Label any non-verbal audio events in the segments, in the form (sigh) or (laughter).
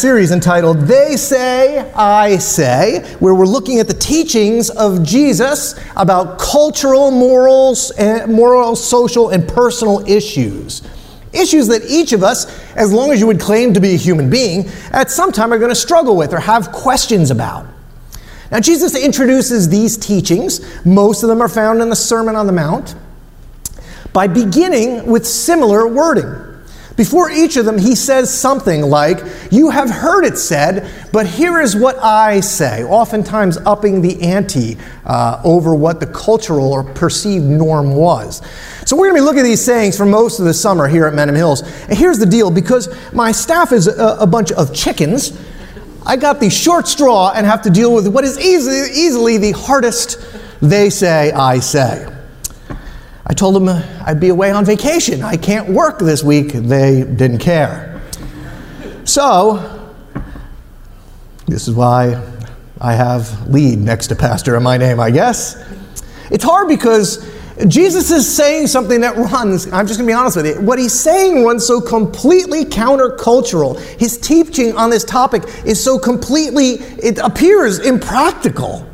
Series entitled They Say, I Say, where we're looking at the teachings of Jesus about cultural, morals, and moral, social, and personal issues. Issues that each of us, as long as you would claim to be a human being, at some time are going to struggle with or have questions about. Now, Jesus introduces these teachings, most of them are found in the Sermon on the Mount, by beginning with similar wording. Before each of them, he says something like, You have heard it said, but here is what I say, oftentimes upping the ante uh, over what the cultural or perceived norm was. So, we're going to be looking at these sayings for most of the summer here at Menham Hills. And here's the deal because my staff is a, a bunch of chickens, I got the short straw and have to deal with what is easily, easily the hardest they say, I say. I told them uh, I'd be away on vacation. I can't work this week. They didn't care. So, this is why I have lead next to pastor in my name, I guess. It's hard because Jesus is saying something that runs, I'm just going to be honest with you. What he's saying runs so completely countercultural. His teaching on this topic is so completely, it appears impractical.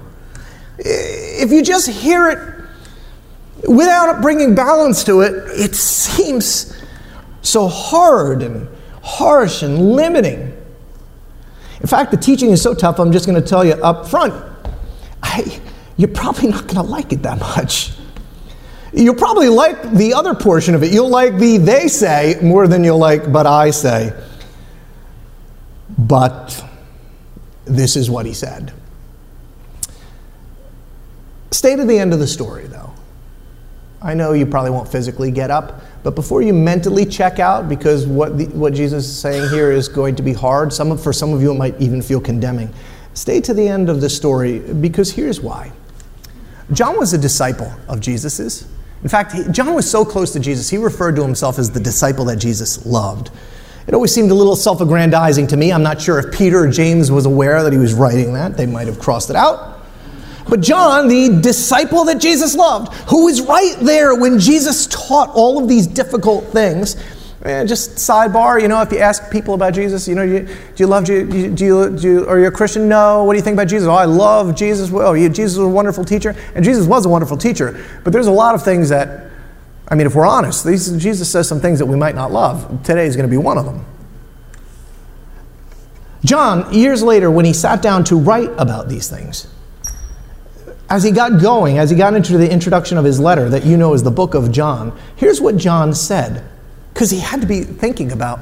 If you just hear it without bringing balance to it, it seems so hard and harsh and limiting. In fact, the teaching is so tough, I'm just going to tell you up front I, you're probably not going to like it that much. You'll probably like the other portion of it. You'll like the they say more than you'll like but I say. But this is what he said. Stay to the end of the story, though. I know you probably won't physically get up, but before you mentally check out, because what, the, what Jesus is saying here is going to be hard, some of, for some of you it might even feel condemning. Stay to the end of the story, because here's why. John was a disciple of Jesus's. In fact, he, John was so close to Jesus, he referred to himself as the disciple that Jesus loved. It always seemed a little self aggrandizing to me. I'm not sure if Peter or James was aware that he was writing that. They might have crossed it out. But John, the disciple that Jesus loved, who was right there when Jesus taught all of these difficult things, eh, just sidebar, you know, if you ask people about Jesus, you know, do you, do you love, do you, do you, do you, are you a Christian? No. What do you think about Jesus? Oh, I love Jesus. Oh, Jesus was a wonderful teacher. And Jesus was a wonderful teacher. But there's a lot of things that, I mean, if we're honest, these, Jesus says some things that we might not love. Today is going to be one of them. John, years later, when he sat down to write about these things, as he got going, as he got into the introduction of his letter that you know is the book of John, here's what John said, because he had to be thinking about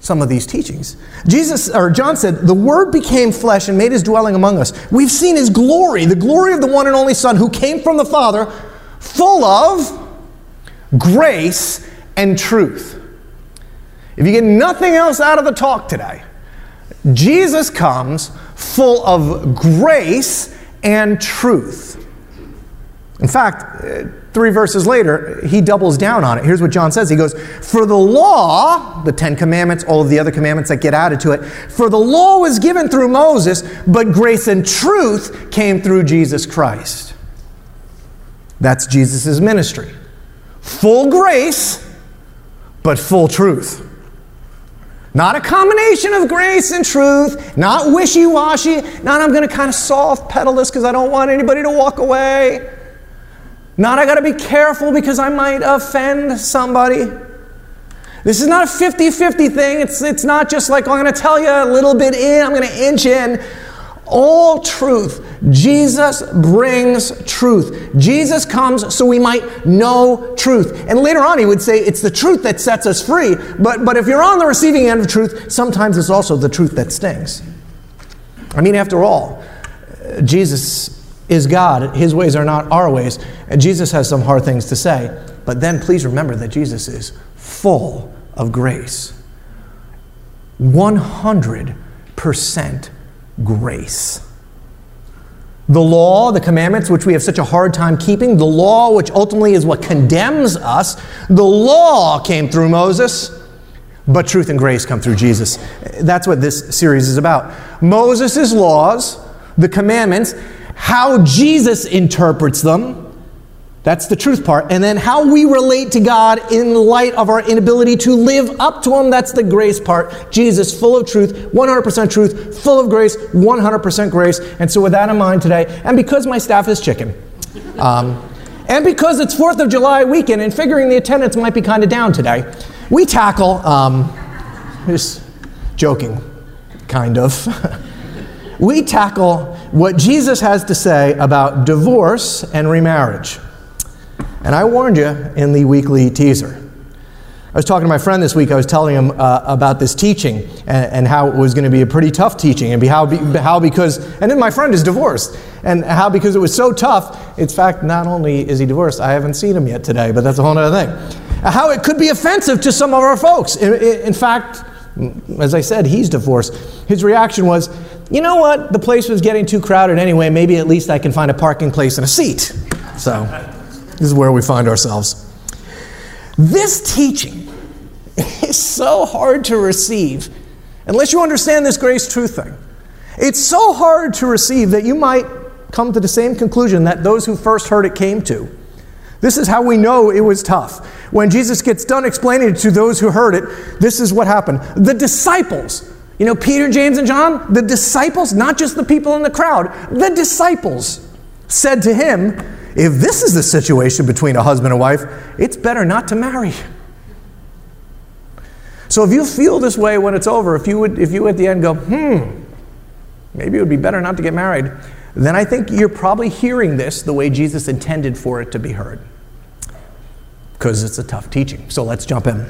some of these teachings. Jesus or John said, "The word became flesh and made his dwelling among us. We've seen his glory, the glory of the one and only Son who came from the Father, full of grace and truth." If you get nothing else out of the talk today, Jesus comes full of grace and truth. In fact, uh, three verses later, he doubles down on it. Here's what John says He goes, For the law, the Ten Commandments, all of the other commandments that get added to it, for the law was given through Moses, but grace and truth came through Jesus Christ. That's Jesus' ministry. Full grace, but full truth. Not a combination of grace and truth, not wishy washy, not I'm going to kind of soft pedal this because I don't want anybody to walk away. Not I got to be careful because I might offend somebody. This is not a 50 50 thing. It's, it's not just like, I'm going to tell you a little bit in, I'm going to inch in all truth. Jesus brings truth. Jesus comes so we might know truth. And later on, he would say it's the truth that sets us free. But, but if you're on the receiving end of truth, sometimes it's also the truth that stings. I mean, after all, Jesus is God. His ways are not our ways. And Jesus has some hard things to say. But then please remember that Jesus is full of grace. 100% grace. The law, the commandments, which we have such a hard time keeping, the law, which ultimately is what condemns us, the law came through Moses, but truth and grace come through Jesus. That's what this series is about. Moses' laws, the commandments, how Jesus interprets them, That's the truth part. And then how we relate to God in light of our inability to live up to Him, that's the grace part. Jesus, full of truth, 100% truth, full of grace, 100% grace. And so, with that in mind today, and because my staff is chicken, um, and because it's 4th of July weekend and figuring the attendance might be kind of down today, we tackle, um, just joking, kind of. (laughs) we tackle what Jesus has to say about divorce and remarriage. And I warned you in the weekly teaser. I was talking to my friend this week. I was telling him uh, about this teaching and, and, how it was going to be a pretty tough teaching, and how, be, how because, and then my friend is divorced, and how because it was so tough. In fact, not only is he divorced, I haven't seen him yet today, but that's a whole other thing. How it could be offensive to some of our folks. In, in fact, as I said, he's divorced. His reaction was, you know what? The place was getting too crowded anyway. Maybe at least I can find a parking place and a seat. So. This is where we find ourselves. This teaching (laughs) is so hard to receive unless you understand this grace truth thing. It's so hard to receive that you might come to the same conclusion that those who first heard it came to. This is how we know it was tough. When Jesus gets done explaining it to those who heard it, this is what happened. The disciples, you know, Peter, James, and John, the disciples, not just the people in the crowd, the disciples said to him, if this is the situation between a husband and wife, it's better not to marry. So if you feel this way when it's over, if you would, if you at the end go, hmm, maybe it would be better not to get married, then I think you're probably hearing this the way Jesus intended for it to be heard. Because it's a tough teaching. So let's jump in.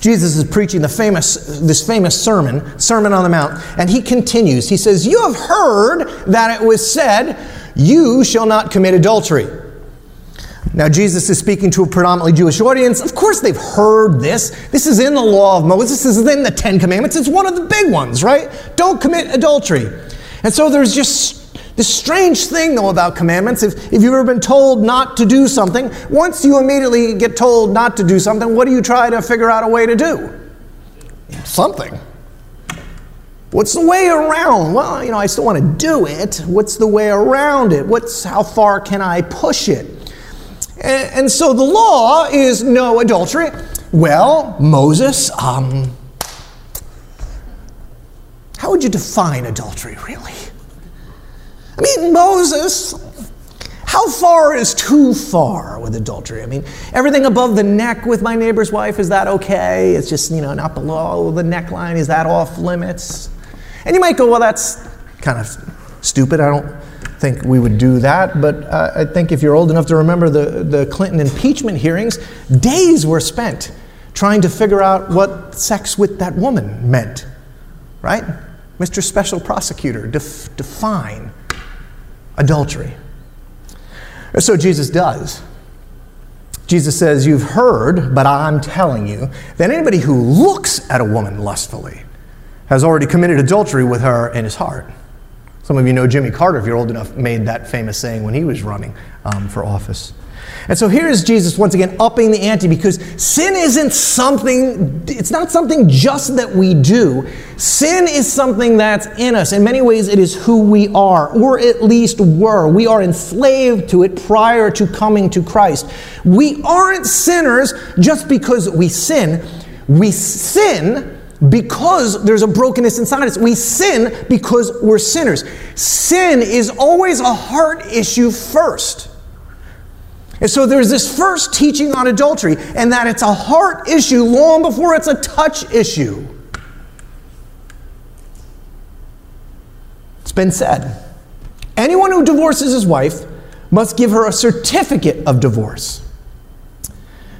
Jesus is preaching the famous, this famous sermon, Sermon on the Mount, and he continues. He says, You have heard that it was said, you shall not commit adultery. Now, Jesus is speaking to a predominantly Jewish audience. Of course, they've heard this. This is in the law of Moses. This is in the Ten Commandments. It's one of the big ones, right? Don't commit adultery. And so there's just this strange thing, though, about commandments. If, if you've ever been told not to do something, once you immediately get told not to do something, what do you try to figure out a way to do? Something. What's the way around? Well, you know, I still want to do it. What's the way around it? What's how far can I push it? And, and so the law is no adultery. Well, Moses, um, how would you define adultery, really? I mean, Moses, how far is too far with adultery? I mean, everything above the neck with my neighbor's wife, is that okay? It's just, you know, not below the neckline, is that off limits? And you might go, well, that's kind of stupid. I don't think we would do that. But uh, I think if you're old enough to remember the, the Clinton impeachment hearings, days were spent trying to figure out what sex with that woman meant, right? Mr. Special Prosecutor, def- define adultery. So Jesus does. Jesus says, You've heard, but I'm telling you that anybody who looks at a woman lustfully has already committed adultery with her in his heart. Some of you know Jimmy Carter, if you're old enough, made that famous saying when he was running um, for office. And so here is Jesus once again upping the ante because sin isn't something, it's not something just that we do. Sin is something that's in us. In many ways, it is who we are, or at least were. We are enslaved to it prior to coming to Christ. We aren't sinners just because we sin. We sin because there's a brokenness inside us. We sin because we're sinners. Sin is always a heart issue first. And so there's this first teaching on adultery, and that it's a heart issue long before it's a touch issue. It's been said anyone who divorces his wife must give her a certificate of divorce.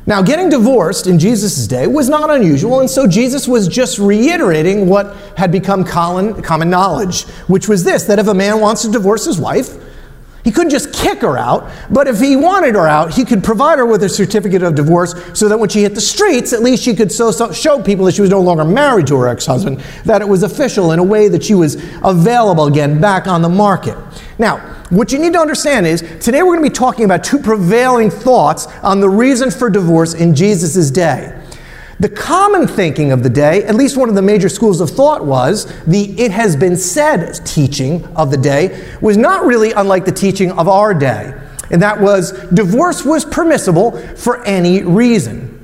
Now, getting divorced in Jesus' day was not unusual, and so Jesus was just reiterating what had become common, common knowledge, which was this that if a man wants to divorce his wife, he couldn't just kick her out, but if he wanted her out, he could provide her with a certificate of divorce so that when she hit the streets, at least she could so, so show people that she was no longer married to her ex husband, that it was official in a way that she was available again back on the market. Now, what you need to understand is today we're going to be talking about two prevailing thoughts on the reason for divorce in Jesus' day. The common thinking of the day, at least one of the major schools of thought, was the it has been said teaching of the day was not really unlike the teaching of our day. And that was divorce was permissible for any reason.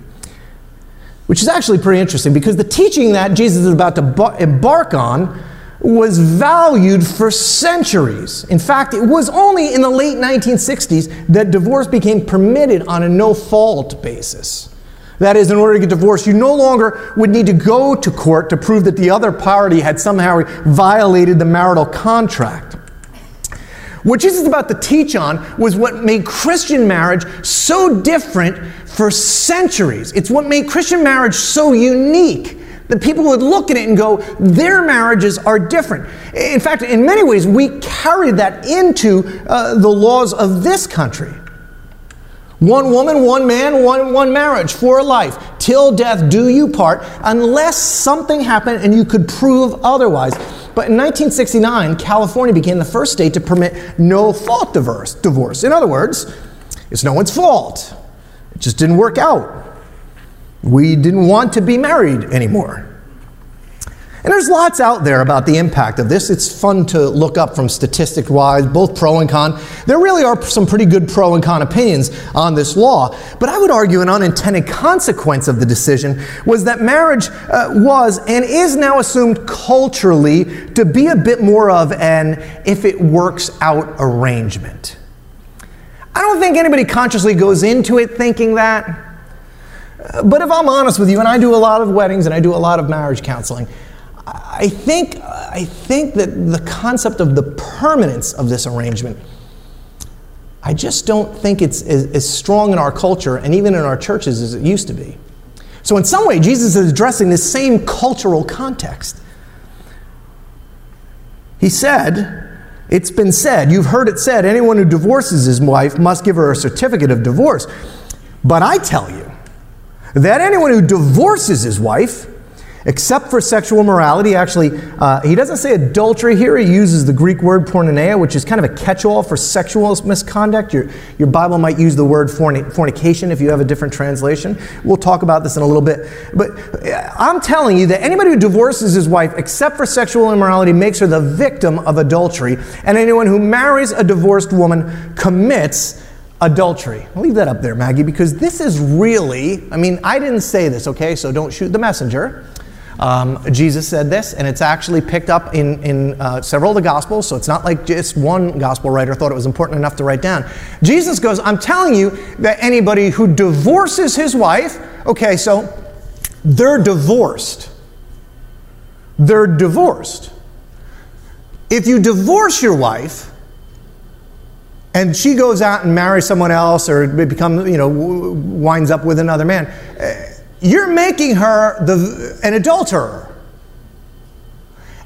Which is actually pretty interesting because the teaching that Jesus is about to embark on was valued for centuries. In fact, it was only in the late 1960s that divorce became permitted on a no fault basis. That is, in order to get divorced, you no longer would need to go to court to prove that the other party had somehow violated the marital contract. What Jesus is about to teach on was what made Christian marriage so different for centuries. It's what made Christian marriage so unique that people would look at it and go, their marriages are different. In fact, in many ways, we carried that into uh, the laws of this country. One woman, one man, one, one marriage for life. Till death do you part, unless something happened and you could prove otherwise. But in 1969, California became the first state to permit no fault divorce. divorce. In other words, it's no one's fault. It just didn't work out. We didn't want to be married anymore. And there's lots out there about the impact of this. It's fun to look up from statistic wise, both pro and con. There really are some pretty good pro and con opinions on this law. But I would argue an unintended consequence of the decision was that marriage uh, was and is now assumed culturally to be a bit more of an if it works out arrangement. I don't think anybody consciously goes into it thinking that. But if I'm honest with you, and I do a lot of weddings and I do a lot of marriage counseling, I think, I think that the concept of the permanence of this arrangement, I just don't think it's as, as strong in our culture and even in our churches as it used to be. So, in some way, Jesus is addressing this same cultural context. He said, It's been said, you've heard it said, anyone who divorces his wife must give her a certificate of divorce. But I tell you that anyone who divorces his wife except for sexual morality. Actually, uh, he doesn't say adultery here. He uses the Greek word porneia, which is kind of a catch all for sexual misconduct. Your, your Bible might use the word fornication if you have a different translation. We'll talk about this in a little bit. But uh, I'm telling you that anybody who divorces his wife, except for sexual immorality, makes her the victim of adultery. And anyone who marries a divorced woman commits adultery. I'll leave that up there, Maggie, because this is really, I mean, I didn't say this, okay, so don't shoot the messenger. Um, Jesus said this, and it's actually picked up in, in uh, several of the Gospels, so it's not like just one Gospel writer thought it was important enough to write down. Jesus goes, I'm telling you that anybody who divorces his wife, okay, so they're divorced. They're divorced. If you divorce your wife, and she goes out and marries someone else or becomes, you know, winds up with another man, eh, you're making her the, an adulterer.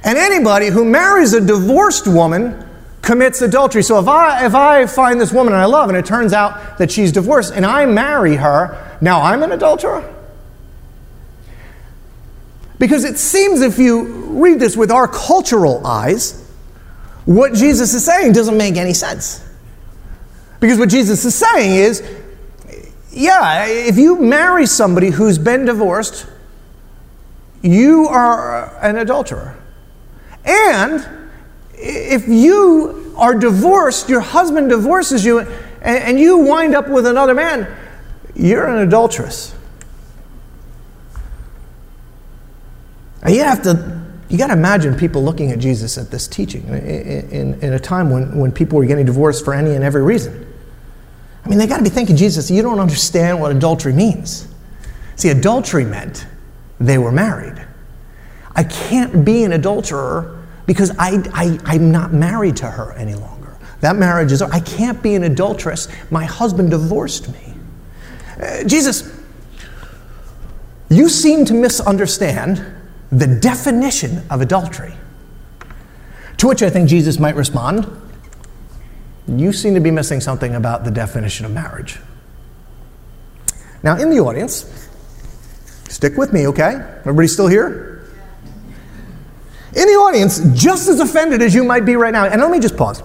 And anybody who marries a divorced woman commits adultery. So if I, if I find this woman I love and it turns out that she's divorced and I marry her, now I'm an adulterer? Because it seems if you read this with our cultural eyes, what Jesus is saying doesn't make any sense. Because what Jesus is saying is yeah, if you marry somebody who's been divorced, you are an adulterer. And if you are divorced, your husband divorces you, and, you wind up with another man, you're an adulteress. And you have to, you got to imagine people looking at Jesus at this teaching in, in, in a time when, when people were getting divorced for any and every reason. I mean, they got to be thinking, Jesus, you don't understand what adultery means. See, adultery meant they were married. I can't be an adulterer because I, I, I'm not married to her any longer. That marriage is, I can't be an adulteress. My husband divorced me. Uh, Jesus, you seem to misunderstand the definition of adultery. To which I think Jesus might respond, you seem to be missing something about the definition of marriage. Now, in the audience, stick with me, okay? Everybody still here? In the audience, just as offended as you might be right now, and let me just pause.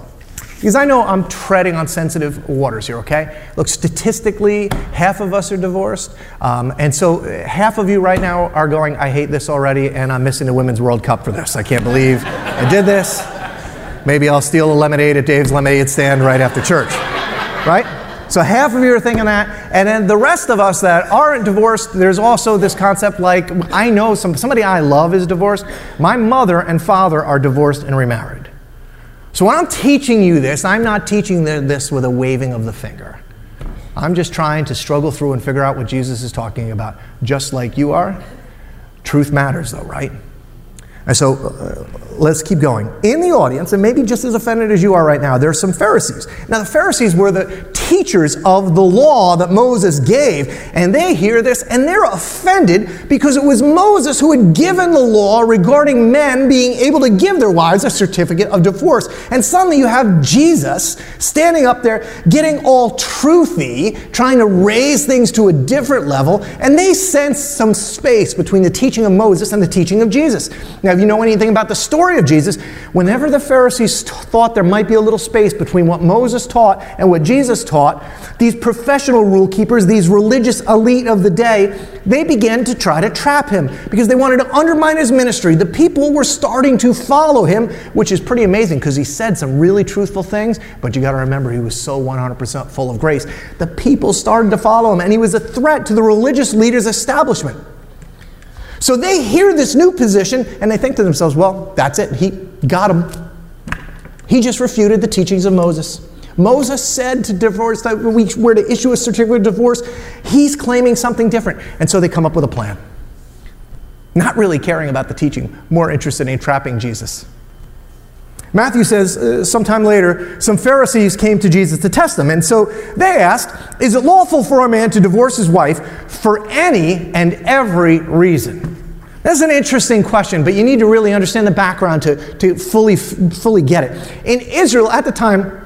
Because I know I'm treading on sensitive waters here, okay? Look, statistically, half of us are divorced. Um, and so half of you right now are going, I hate this already, and I'm missing the Women's World Cup for this. I can't believe I did this. Maybe I'll steal a lemonade at Dave's lemonade stand right after church. right? So half of you are thinking that, and then the rest of us that aren't divorced, there's also this concept like I know some somebody I love is divorced. My mother and father are divorced and remarried. So when I'm teaching you this, I'm not teaching this with a waving of the finger. I'm just trying to struggle through and figure out what Jesus is talking about, just like you are. Truth matters, though, right? So uh, let's keep going. In the audience, and maybe just as offended as you are right now, there are some Pharisees. Now, the Pharisees were the teachers of the law that Moses gave, and they hear this and they're offended because it was Moses who had given the law regarding men being able to give their wives a certificate of divorce. And suddenly you have Jesus standing up there getting all truthy, trying to raise things to a different level, and they sense some space between the teaching of Moses and the teaching of Jesus. Now, if you know anything about the story of Jesus, whenever the Pharisees thought there might be a little space between what Moses taught and what Jesus taught, these professional rule keepers, these religious elite of the day, they began to try to trap him because they wanted to undermine his ministry. The people were starting to follow him, which is pretty amazing because he said some really truthful things, but you got to remember he was so 100% full of grace. The people started to follow him, and he was a threat to the religious leaders' establishment. So they hear this new position and they think to themselves, well, that's it. He got him. He just refuted the teachings of Moses. Moses said to divorce that we were to issue a certificate of divorce. He's claiming something different. And so they come up with a plan. Not really caring about the teaching, more interested in trapping Jesus. Matthew says, uh, sometime later, some Pharisees came to Jesus to test him. And so they asked, Is it lawful for a man to divorce his wife for any and every reason? That's an interesting question, but you need to really understand the background to, to fully, fully get it. In Israel at the time,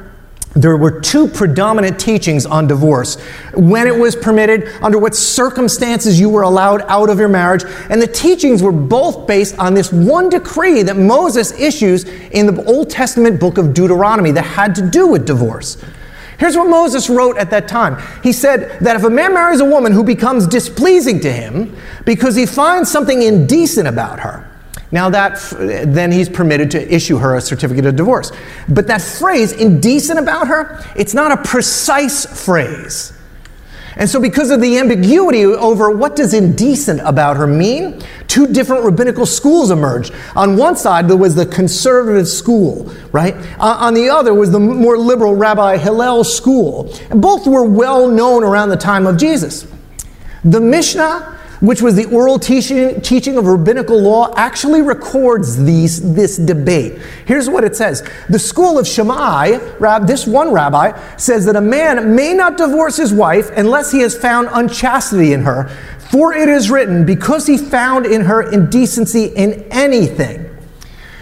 there were two predominant teachings on divorce when it was permitted, under what circumstances you were allowed out of your marriage. And the teachings were both based on this one decree that Moses issues in the Old Testament book of Deuteronomy that had to do with divorce. Here's what Moses wrote at that time. He said that if a man marries a woman who becomes displeasing to him because he finds something indecent about her, now that then he's permitted to issue her a certificate of divorce. But that phrase indecent about her, it's not a precise phrase. And so, because of the ambiguity over what does indecent about her mean, two different rabbinical schools emerged. On one side, there was the conservative school, right? Uh, on the other was the more liberal Rabbi Hillel school. And both were well known around the time of Jesus. The Mishnah which was the oral teaching, teaching of rabbinical law, actually records these, this debate. Here's what it says The school of Shammai, this one rabbi, says that a man may not divorce his wife unless he has found unchastity in her. For it is written, because he found in her indecency in anything.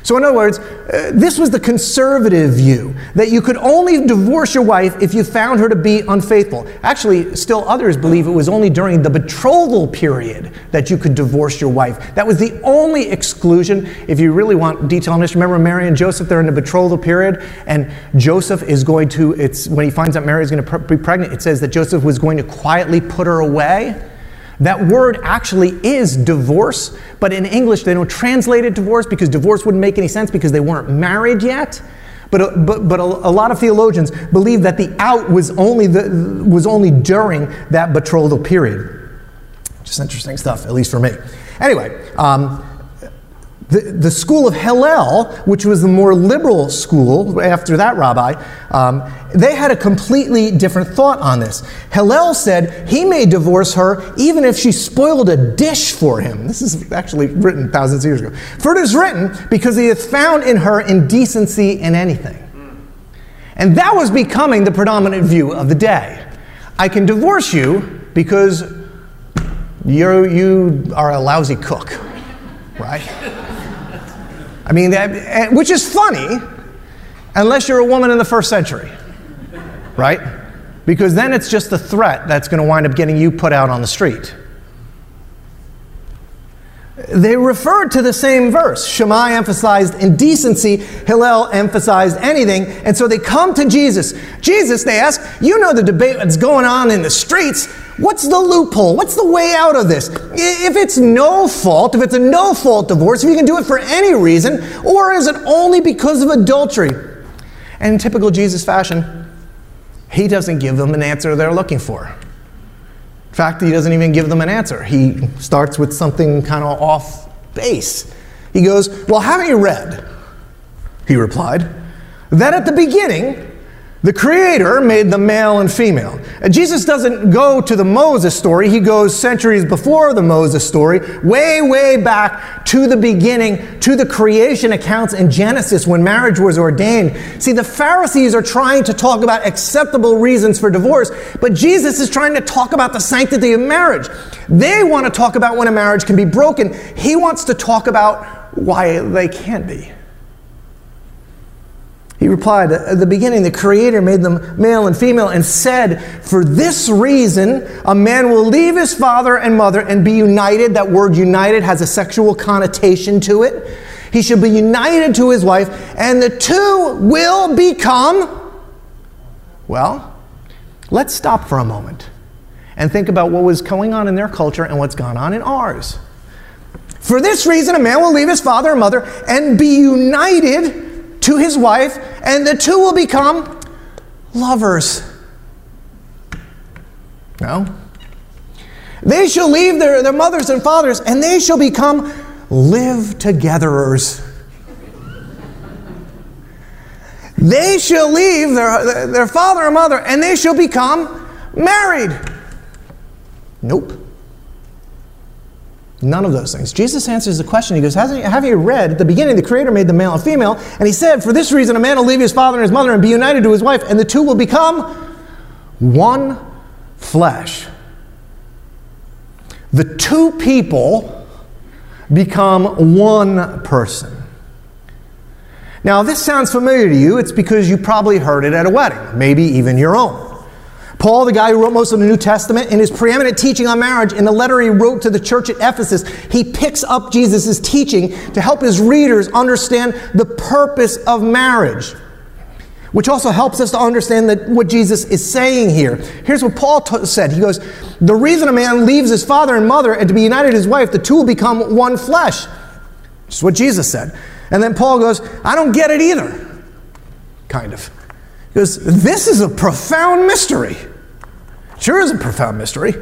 So, in other words, uh, this was the conservative view that you could only divorce your wife if you found her to be unfaithful. Actually, still others believe it was only during the betrothal period that you could divorce your wife. That was the only exclusion. If you really want detail on this, remember Mary and Joseph, they're in the betrothal period, and Joseph is going to, it's when he finds out Mary is going to be pregnant, it says that Joseph was going to quietly put her away. That word actually is divorce, but in English they don't translate it divorce because divorce wouldn't make any sense because they weren't married yet. But, uh, but, but a, a, lot of theologians believe that the out was only, the, was only during that betrothal period. Just interesting stuff, at least for me. Anyway, um, the, the school of Hillel, which was the more liberal school after that rabbi, um, they had a completely different thought on this. Hillel said he may divorce her even if she spoiled a dish for him. This is actually written thousands of years ago. For it is written, because he hath found in her indecency in anything. And that was becoming the predominant view of the day. I can divorce you because you you are a lousy cook, right? I mean, that, eh, which is funny, unless you're a woman in the first century, right? Because then it's just a threat that's going to wind up getting you put out on the street. They referred to the same verse. Shammai emphasized indecency, Hillel emphasized anything, and so they come to Jesus. Jesus, they ask, You know the debate that's going on in the streets. What's the loophole? What's the way out of this? If it's no fault, if it's a no fault divorce, if you can do it for any reason, or is it only because of adultery? And in typical Jesus fashion, he doesn't give them an answer they're looking for. In fact, he doesn't even give them an answer. He starts with something kind of off base. He goes, Well, haven't you read? He replied, that at the beginning, the Creator made them male and female. And Jesus doesn't go to the Moses story, he goes centuries before the Moses story, way, way back to the beginning, to the creation accounts in Genesis when marriage was ordained. See, the Pharisees are trying to talk about acceptable reasons for divorce, but Jesus is trying to talk about the sanctity of marriage. They want to talk about when a marriage can be broken, he wants to talk about why they can't be. He replied, At the beginning, the Creator made them male and female and said, For this reason, a man will leave his father and mother and be united. That word united has a sexual connotation to it. He should be united to his wife, and the two will become. Well, let's stop for a moment and think about what was going on in their culture and what's gone on in ours. For this reason, a man will leave his father and mother and be united to his wife, and the two will become lovers. No. They shall leave their, their mothers and fathers, and they shall become live togetherers. they shall leave their, their father and mother, and they shall become married. Nope. None of those things. Jesus answers the question. He goes, Have you read at the beginning, the Creator made the male and female? And he said, For this reason, a man will leave his father and his mother and be united to his wife, and the two will become one flesh. The two people become one person. Now, if this sounds familiar to you, it's because you probably heard it at a wedding, maybe even your own. Paul, the guy who wrote most of the New Testament, in his preeminent teaching on marriage, in the letter he wrote to the church at Ephesus, he picks up Jesus' teaching to help his readers understand the purpose of marriage, which also helps us to understand that what Jesus is saying here. Here's what Paul t- said He goes, The reason a man leaves his father and mother and to be united to his wife, the two will become one flesh. Which is what Jesus said. And then Paul goes, I don't get it either. Kind of. He goes, This is a profound mystery. Sure is a profound mystery.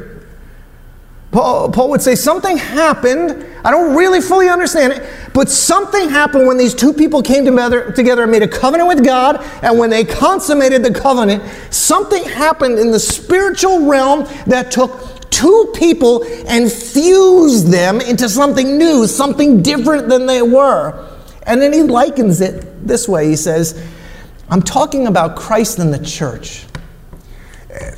Paul, Paul would say something happened. I don't really fully understand it, but something happened when these two people came together, together and made a covenant with God. And when they consummated the covenant, something happened in the spiritual realm that took two people and fused them into something new, something different than they were. And then he likens it this way he says, I'm talking about Christ and the church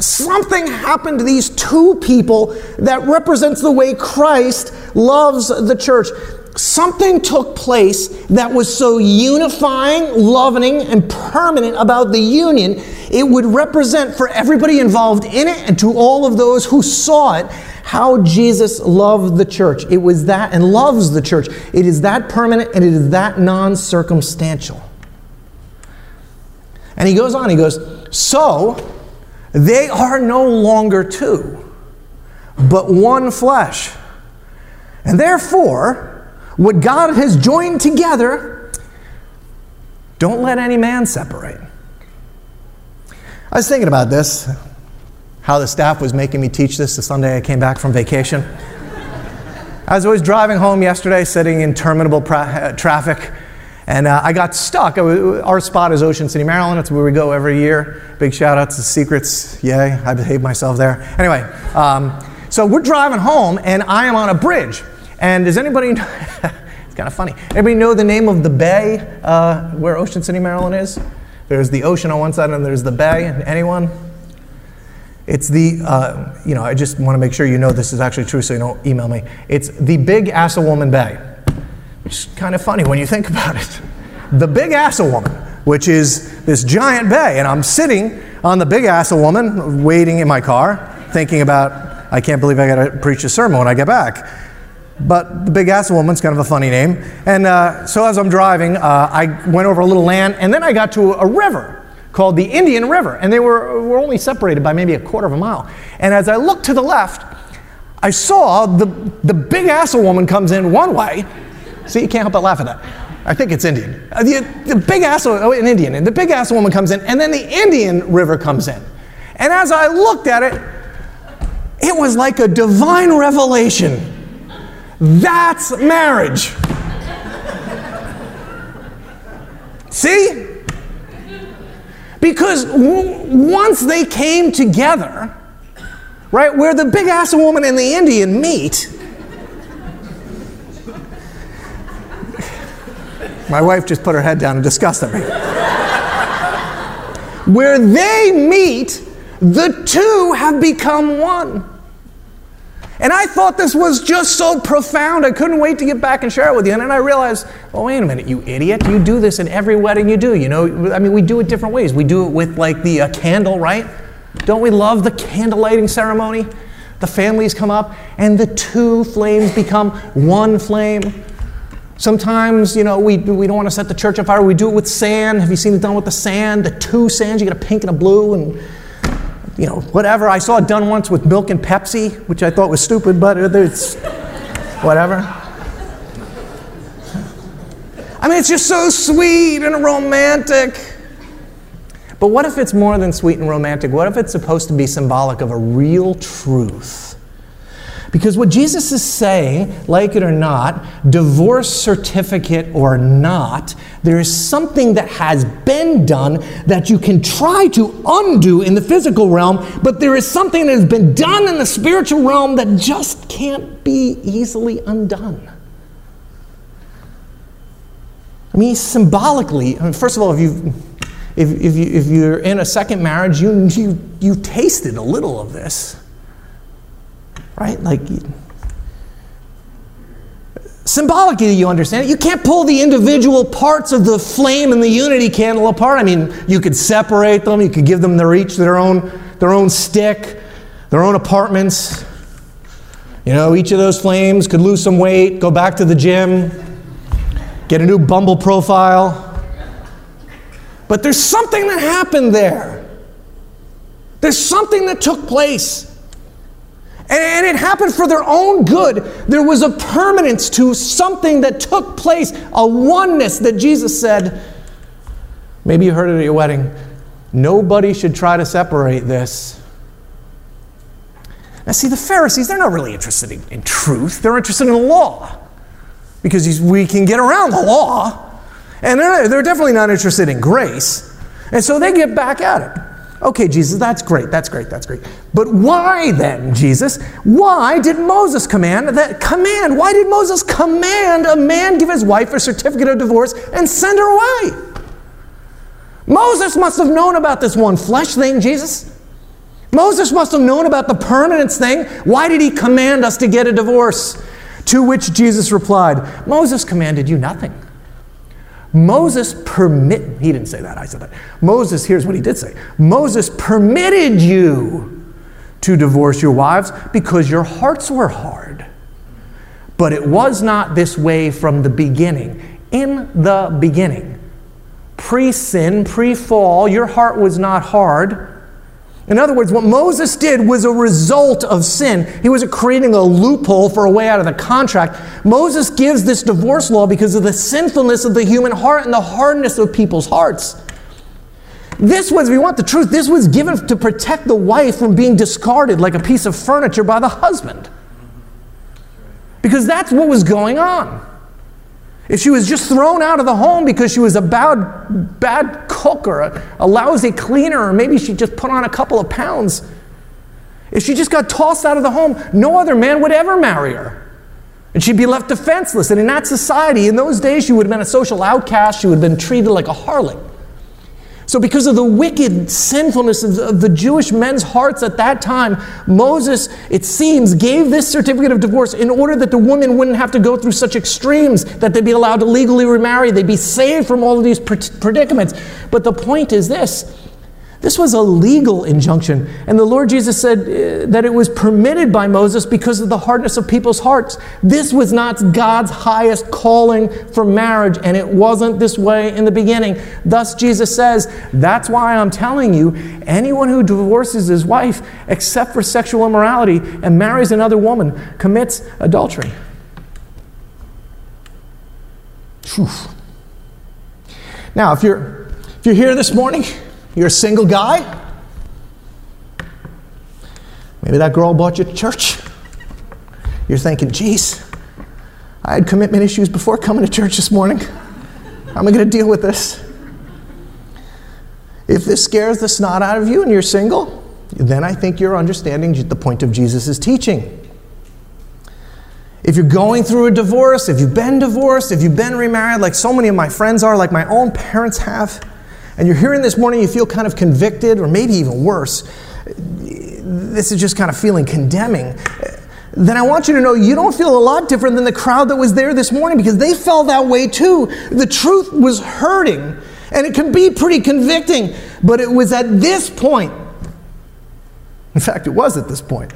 something happened to these two people that represents the way Christ loves the church. Something took place that was so unifying, loving, and permanent about the union, it would represent for everybody involved in it and to all of those who saw it how Jesus loved the church. It was that and loves the church. It is that permanent and it is that non circumstantial. And he goes on, he goes, So, they are no longer two, but one flesh. And therefore, what God has joined together, don't let any man separate. I was thinking about this, how the staff was making me teach this the Sunday I came back from vacation. As (laughs) I was always driving home yesterday, sitting in interminable pra- uh, traffic, and uh, I got stuck. our spot is Ocean City, Maryland. It's where we go every year. Big shout out to Seacrets. Yay, I behaved myself there. Anyway, um, so we're driving home, and I am on a bridge. And does anybody, (laughs) it's kind of funny, anybody know the name of the bay uh, where Ocean City, Maryland is? There's the ocean on one side, and there's the bay. Anyone? It's the, uh, you know, I just want to make sure you know this is actually true so you don't email me. It's the Big Assawoman Bay. It's kind of funny when you think about it. The Big Assawoman, which is this giant bay, and I'm sitting on the Big Assawoman, waiting in my car, thinking about, I can't believe I got to preach a sermon when I get back. But the Big Assawoman's kind of a funny name. And uh, so as I'm driving, uh, I went over a little land, and then I got to a river called the Indian River, and they were, were only separated by maybe a quarter of a mile. And as I looked to the left, I saw the, the Big Assawoman comes in one way, See, you can't help but laugh at that. I think it's Indian. Uh, the, the big ass, oh, an Indian, and the big Assawoman comes in, and then the Indian River comes in. And as I looked at it, it was like a divine revelation. That's marriage. See? Because w- once they came together, right, where the big ass woman and the Indian meet, my wife just put her head down and disgusted me. (laughs) where they meet, the two have become one. And I thought this was just so profound. I couldn't wait to get back and share it with you. And then I realized, oh, wait a minute, you idiot. You do this in every wedding you do. You know, I mean, we do it different ways. We do it with like the uh, candle, right? Don't we love the candle lighting ceremony? The families come up and the two flames become one flame. Sometimes, you know, we, we don't want to set the church on fire. We do it with sand. Have you seen it done with the sand? The two sands, you get a pink and a blue, and you know, whatever. I saw it done once with milk and Pepsi, which I thought was stupid, but it's whatever. I mean, it's just so sweet and romantic. But what if it's more than sweet and romantic? What if it's supposed to be symbolic of a real truth? Because what Jesus is saying, like it or not, divorce certificate or not, there is something that has been done that you can try to undo in the physical realm, but there is something that has been done in the spiritual realm that just can't be easily undone. I mean, symbolically, I mean, first of all, if you if, if, you, if you're in a second marriage, you, you, you tasted a little of this. Right? Like, symbolically, you understand it. You can't pull the individual parts of the flame and the unity candle apart. I mean, you could separate them, you could give them their each their own, their own stick, their own apartments. You know, each of those flames could lose some weight, go back to the gym, get a new Bumble profile. But there's something that happened there. There's something that took place. And it happened for their own good. There was a permanence to something that took place, a oneness that Jesus said. Maybe you heard it at your wedding. Nobody should try to separate this. Now, see, the Pharisees, they're not really interested in, in truth, they're interested in the law. Because we can get around the law. And they're, they're definitely not interested in grace. And so they get back at it. Okay, Jesus, that's great, that's great, that's great. But why then, Jesus? Why did Moses command that command? Why did Moses command a man give his wife a certificate of divorce and send her away? Moses must have known about this one flesh thing, Jesus. Moses must have known about the permanence thing. Why did he command us to get a divorce? To which Jesus replied, Moses commanded you nothing. Moses permit he didn't say that, I said that. Moses, here's what he did say. Moses permitted you to divorce your wives because your hearts were hard. But it was not this way from the beginning. In the beginning, pre sin, pre fall, your heart was not hard in other words, what Moses did was a result of sin. He was creating a loophole for a way out of the contract. Moses gives this divorce law because of the sinfulness of the human heart and the hardness of people's hearts. This was, if you want the truth, this was given to protect the wife from being discarded like a piece of furniture by the husband. Because that's what was going on. If she was just thrown out of the home because she was a bad, bad cook or a, a lousy cleaner, or maybe she just put on a couple of pounds, if she just got tossed out of the home, no other man would ever marry her. And she'd be left defenseless. And in that society, in those days, she would have been a social outcast. She would have been treated like a harlot. So, because of the wicked sinfulness of the Jewish men's hearts at that time, Moses, it seems, gave this certificate of divorce in order that the woman wouldn't have to go through such extremes, that they'd be allowed to legally remarry, they'd be saved from all of these predicaments. But the point is this this was a legal injunction. And the Lord Jesus said uh, that it was permitted by Moses because of the hardness of people's hearts. This was not God's highest calling for marriage, and it wasn't this way in the beginning. Thus, Jesus says, That's why I'm telling you anyone who divorces his wife, except for sexual immorality, and marries another woman, commits adultery. Whew. Now, if you're, if you're here this morning, you're a single guy. Maybe that girl brought you to church. You're thinking, geez, I had commitment issues before coming to church this morning. How am I going to deal with this? If this scares the snot out of you and you're single, then I think you're understanding the point of Jesus' teaching. If you're going through a divorce, if you've been divorced, if you've been remarried, like so many of my friends are, like my own parents have, and you're hearing this morning, you feel kind of convicted, or maybe even worse, this is just kind of feeling condemning, then I want you to know you don't feel a lot different than the crowd that was there this morning because they felt that way too. The truth was hurting, and it can be pretty convicting, but it was at this point, in fact, it was at this point,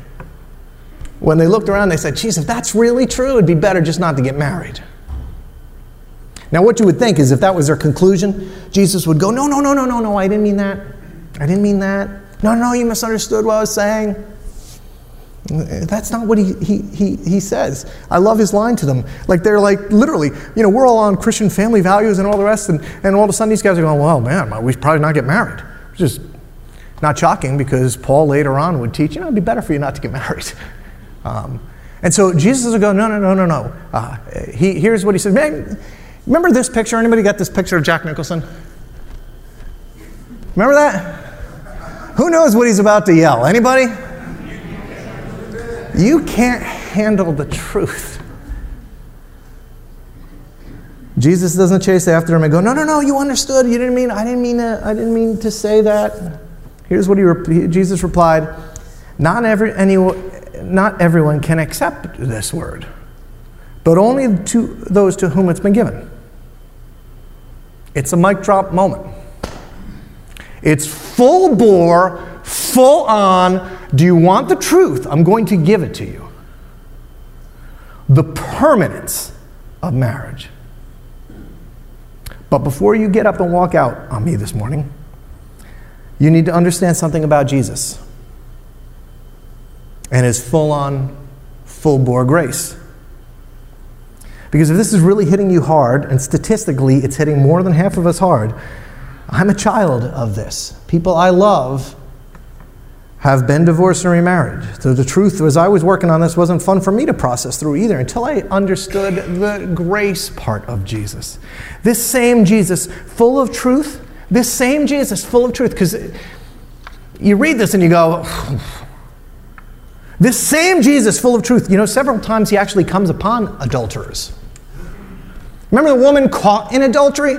when they looked around, they said, Geez, if that's really true, it'd be better just not to get married. Now, what you would think is if that was their conclusion, Jesus would go, No, no, no, no, no, no, I didn't mean that. I didn't mean that. No, no, you misunderstood what I was saying. That's not what he, he, he, he says. I love his line to them. Like, they're like, literally, you know, we're all on Christian family values and all the rest, and, and all of a sudden these guys are going, well, man, we should probably not get married. Which is not shocking because Paul later on would teach, you know, it'd be better for you not to get (laughs) married. Um, and so Jesus would go, no, no, no, no, no. Uh, he, here's what he said. Man, remember this picture? Anybody got this picture of Jack Nicholson? Remember that? Who knows what he's about to yell? Anybody? You can't handle the truth. Jesus doesn't chase after him and go, "No, no, no, you understood. You didn't mean I didn't mean to, I didn't mean to say that." Here's what he Jesus replied, "Not every any, not everyone can accept this word, but only to those to whom it's been given." It's a mic drop moment. It's full bore, full on. Do you want the truth? I'm going to give it to you. The permanence of marriage. But before you get up and walk out on me this morning, you need to understand something about Jesus and his full on, full bore grace. Because if this is really hitting you hard, and statistically it's hitting more than half of us hard, I'm a child of this. People I love have been divorced and remarried. So the truth was, I was working on this wasn't fun for me to process through either until I understood the grace part of Jesus. This same Jesus, full of truth, this same Jesus, full of truth, because you read this and you go, (sighs) this same Jesus, full of truth, you know, several times he actually comes upon adulterers. Remember the woman caught in adultery?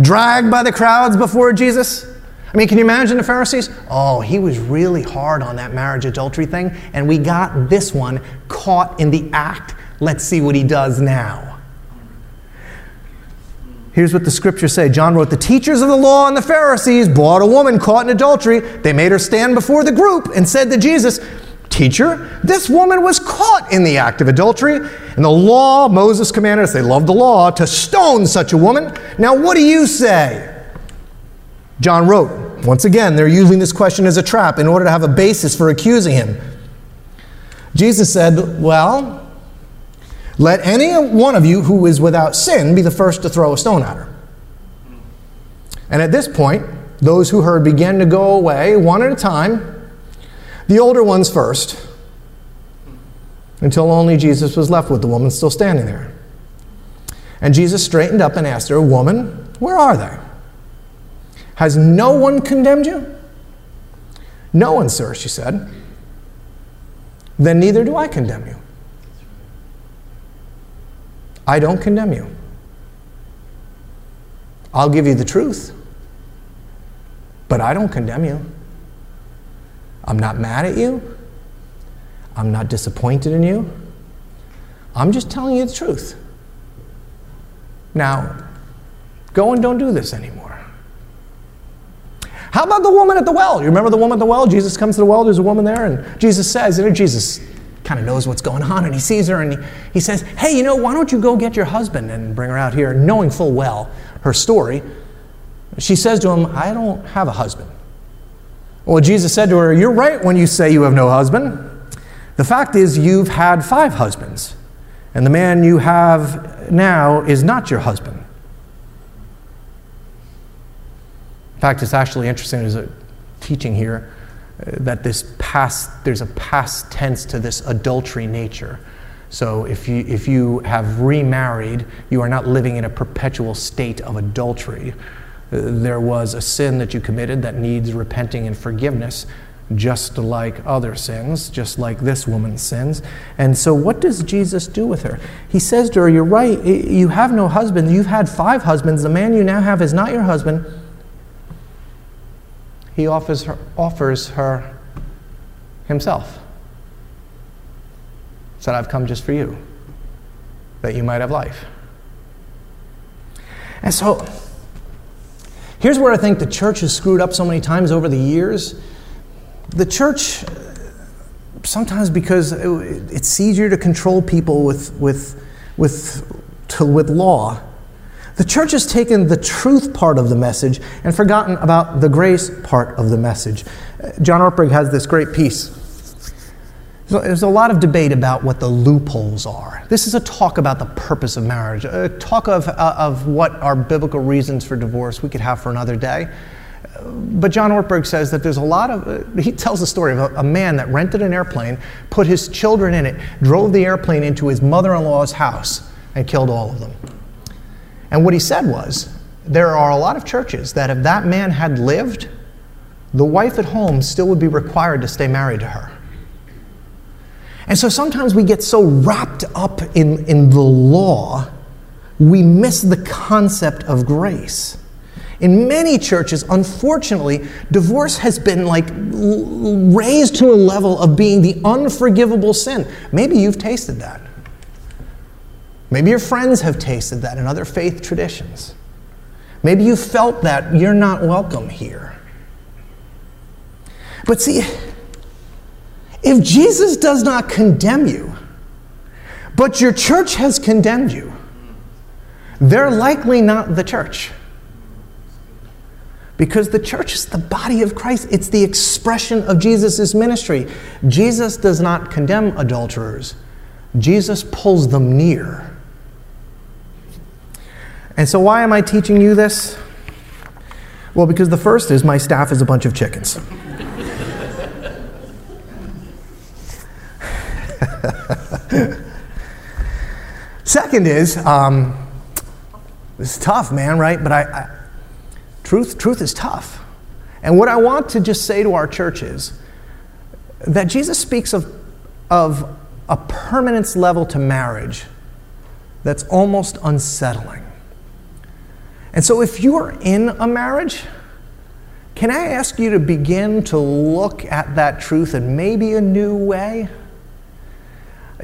dragged by the crowds before Jesus? I mean, can you imagine the Pharisees? Oh, he was really hard on that marriage adultery thing, and we got this one caught in the act. Let's see what he does now. Here's what the scriptures say John wrote, The teachers of the law and the Pharisees brought a woman caught in adultery. They made her stand before the group and said to Jesus, Teacher, this woman was caught in the act of adultery. And the law, Moses commanded us, they love the law, to stone such a woman. Now, what do you say? John wrote, once again, they're using this question as a trap in order to have a basis for accusing him. Jesus said, Well, let any one of you who is without sin be the first to throw a stone at her. And at this point, those who heard began to go away one at a time the older ones first, until only Jesus was left with the woman still standing there. And Jesus straightened up and asked her, Woman, where are they? Has no one condemned you? No one, sir, she said. Then neither do I condemn you. I don't condemn you. I'll give you the truth, but I don't condemn you. I'm not mad at you. I'm not disappointed in you. I'm just telling you the truth. Now, go and don't do this anymore. How about the woman at the well? You remember the woman at the well? Jesus comes to the well, there's a woman there, and Jesus says, you know, Jesus kind of knows what's going on, and he sees her, and he, he says, Hey, you know, why don't you go get your husband and bring her out here, knowing full well her story. She says to him, I don't have a husband. Well, Jesus said to her, You're right when you say you have no husband. The fact is, you've had five husbands, and the man you have now is not your husband. In fact, it's actually interesting, there's a teaching here uh, that this past, there's a past tense to this adultery nature. So if you, if you have remarried, you are not living in a perpetual state of adultery. There was a sin that you committed that needs repenting and forgiveness, just like other sins, just like this woman's sins. And so, what does Jesus do with her? He says to her, You're right, you have no husband. You've had five husbands. The man you now have is not your husband. He offers her, offers her himself. Said, I've come just for you, that you might have life. And so, here's where I think the church has screwed up so many times over the years the church, sometimes because it's easier to control people with, with, with, to, with law, the church has taken the truth part of the message and forgotten about the grace part of the message. John Ortberg has this great piece. There's a lot of debate about what the loopholes are. This is a talk about the purpose of marriage, a talk of, uh, of what are biblical reasons for divorce we could have for another day but John Ortberg says that there's a lot of, uh, (laughs) he tells the story of a, a, man that rented an airplane, put his children in it, drove the airplane into his mother in law's house, and killed all of them. And what he said was, there are a lot of churches that if that man had lived, the wife at home still would be required to stay married to her. And so sometimes we get so wrapped up in, in the law, we miss the concept of grace. In many churches, unfortunately, divorce has been like raised to a level of being the unforgivable sin. Maybe you've tasted that. Maybe your friends have tasted that in other faith traditions. Maybe you felt that you're not welcome here. But see, if Jesus does not condemn you, but your church has condemned you, they're likely not the church. Because the church is the body of Christ, it's the expression of Jesus' ministry. Jesus does not condemn adulterers, Jesus pulls them near. And so, why am I teaching you this? Well, because the first is my staff is a bunch of chickens. (laughs) Second is, um, it's tough, man, right? But I, I Truth, truth is tough. And what I want to just say to our church is that Jesus speaks of, of a permanence level to marriage that's almost unsettling. And so, if you are in a marriage, can I ask you to begin to look at that truth in maybe a new way?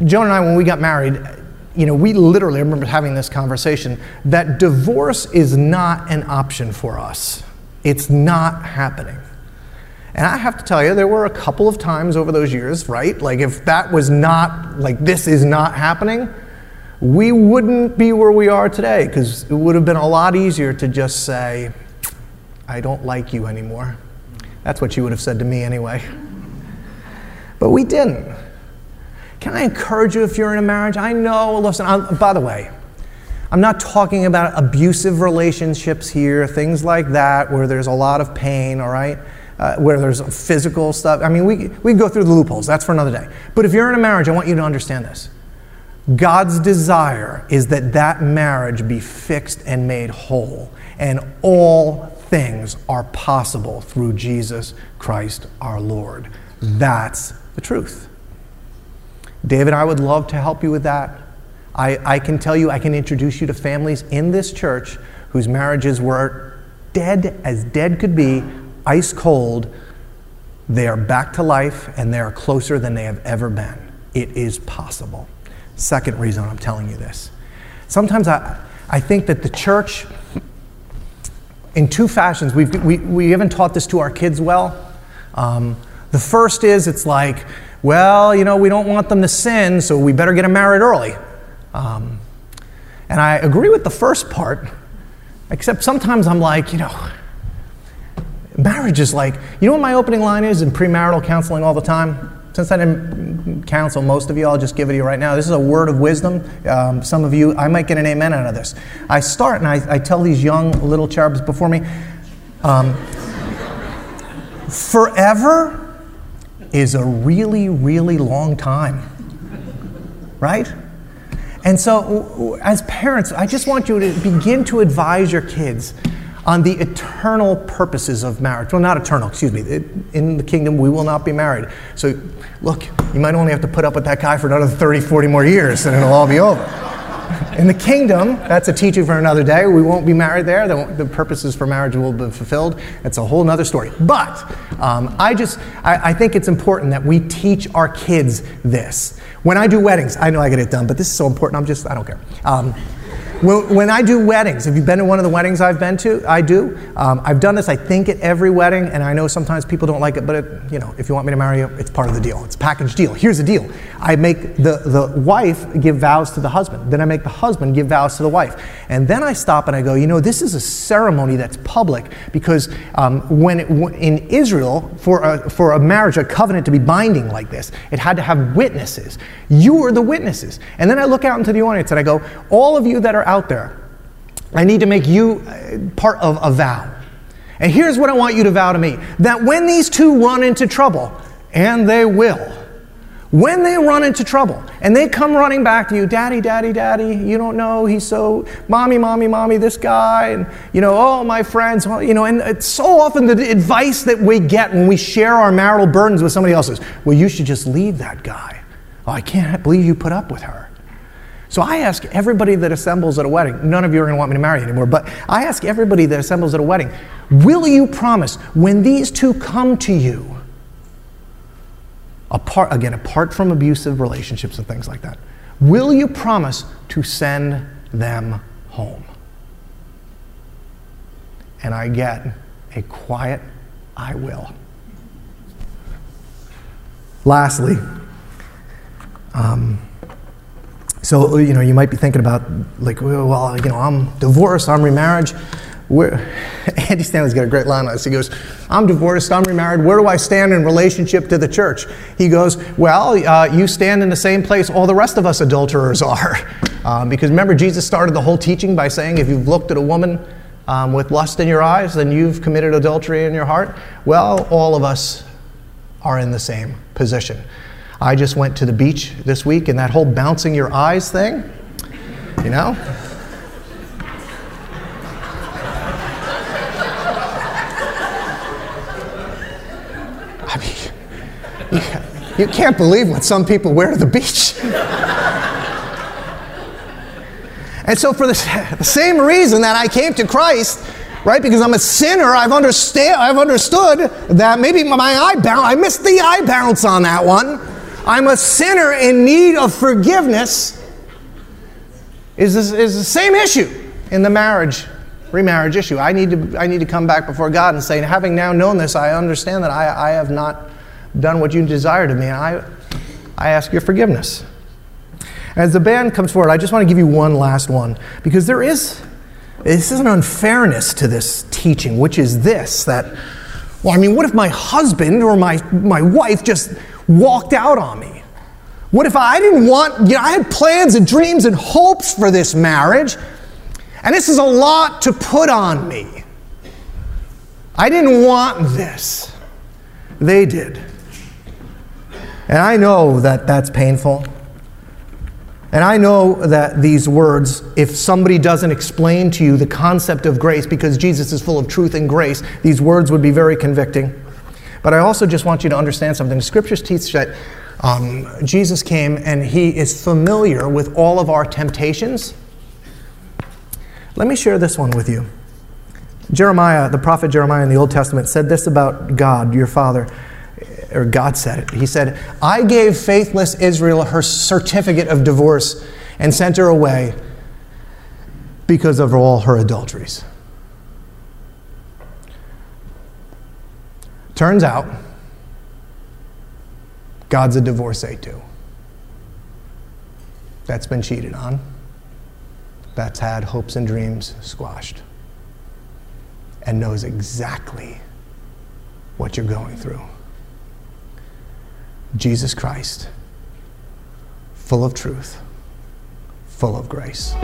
Joan and I, when we got married, you know, we literally, I remember having this conversation, that divorce is not an option for us. It's not happening. And I have to tell you, there were a couple of times over those years, right? Like, if that was not, like, this is not happening, we wouldn't be where we are today because it would have been a lot easier to just say, I don't like you anymore. That's what you would have said to me anyway. But we didn't. Can I encourage you if you're in a marriage? I know, listen, I'm, by the way, I'm not talking about abusive relationships here, things like that, where there's a lot of pain, all right? Uh, where there's physical stuff. I mean, we, we go through the loopholes. That's for another day. But if you're in a marriage, I want you to understand this. God's desire is that that marriage be fixed and made whole, and all things are possible through Jesus Christ our Lord. That's the truth. David, I would love to help you with that. I, I can tell you, I can introduce you to families in this church whose marriages were dead as dead could be, ice cold. They are back to life and they are closer than they have ever been. It is possible. Second reason I'm telling you this. Sometimes I, I think that the church, in two fashions, we've, we, we haven't taught this to our kids well. Um, the first is it's like, well, you know, we don't want them to sin, so we better get them married early. Um, and I agree with the first part, except sometimes I'm like, you know, marriage is like, you know what my opening line is in premarital counseling all the time? Since I didn't counsel most of you, I'll just give it to you right now. This is a word of wisdom. Um, some of you, I might get an amen out of this. I start and I, I tell these young little cherubs before me, um, forever is a really, really long time. Right? And so, as parents, I just want you to begin to advise your kids on the eternal purposes of marriage. Well, not eternal, excuse me. In the kingdom, we will not be married. So, look, you might only have to put up with that guy for another 30, 40 more years, and it'll all be over. In the kingdom, that's a teaching for another day. We won't be married there. The, purposes for marriage will be fulfilled. It's a whole other story. But um, I just, I, I think it's important that we teach our kids this. When I do weddings, I know I get it done, but this is so important. I'm just, I don't care. Um, when I do weddings, have you been to one of the weddings I've been to? I do. Um, I've done this, I think, at every wedding, and I know sometimes people don't like it, but it, you know, if you want me to marry you, it's part of the deal. It's a package deal. Here's the deal: I make the the wife give vows to the husband, then I make the husband give vows to the wife, and then I stop and I go, you know, this is a ceremony that's public because um, when it, in Israel, for a, for a marriage, a covenant to be binding like this, it had to have witnesses. You are the witnesses, and then I look out into the audience and I go, all of you that are out there. I need to make you uh, part of a vow. And here's what I want you to vow to me that when these two run into trouble, and they will, when they run into trouble and they come running back to you, Daddy, Daddy, Daddy, you don't know, he's so, Mommy, Mommy, Mommy, this guy, and, you know, oh, my friends, you know, and it's so often the advice that we get when we share our marital burdens with somebody else's, well, you should just leave that guy. Oh, I can't believe you put up with her. So I ask everybody that assembles at a wedding, none of you are going to want me to marry anymore, but I ask everybody that assembles at a wedding, will you promise when these two come to you, apart, again, apart from abusive relationships and things like that, will you promise to send them home? And I get a quiet, I will. Lastly, um, so, you know, you might be thinking about, like, well, you know, I'm divorced, I'm remarried. Where, (laughs) Andy Stanley's got a great line on this. He goes, I'm divorced, I'm remarried. Where do I stand in relationship to the church? He goes, Well, uh, you stand in the same place all the rest of us adulterers are. (laughs) Um, because remember, Jesus started the whole teaching by saying, If you've looked at a woman um, with lust in your eyes, then you've committed adultery in your heart. Well, all of us are in the same position. I just went to the beach this week and that whole bouncing your eyes thing, you know? I mean, you, you can't believe what some people wear to the beach. and so, for the, the (laughs) same reason that I came to Christ, right? Because I'm a sinner, I've, understand, I've understood that maybe my eye bounce, I missed the eye bounce on that one. I'm a sinner in need of forgiveness is, this, is the same issue in the marriage, remarriage issue. I need, to, I need to come back before God and say, having now known this, I understand that I, I have not done what you desired of me, and I, I ask your forgiveness. As the band comes forward, I just want to give you one last one because there is this is an unfairness to this teaching, which is this that, well, I mean, what if my husband or my, my wife just walked out on me? What if I didn't want, you know, I had plans and dreams and hopes for this marriage, and this is a lot to put on me. I didn't want this. They did. And I know that that's painful. And I know that these words, if somebody doesn't explain to you the concept of grace, because Jesus is full of truth and grace, these words would be very convicting. But I also just want you to understand something. The scriptures teach that um, Jesus came and he is familiar with all of our temptations. Let me share this one with you. Jeremiah, the prophet Jeremiah in the Old Testament, said this about God, your father, or God said it. He said, I gave faithless Israel her certificate of divorce and sent her away because of all her adulteries. Turns out, God's a divorcee too. That's been cheated on. That's had hopes and dreams squashed. And knows exactly what you're going through. Jesus Christ, full of truth, full of grace.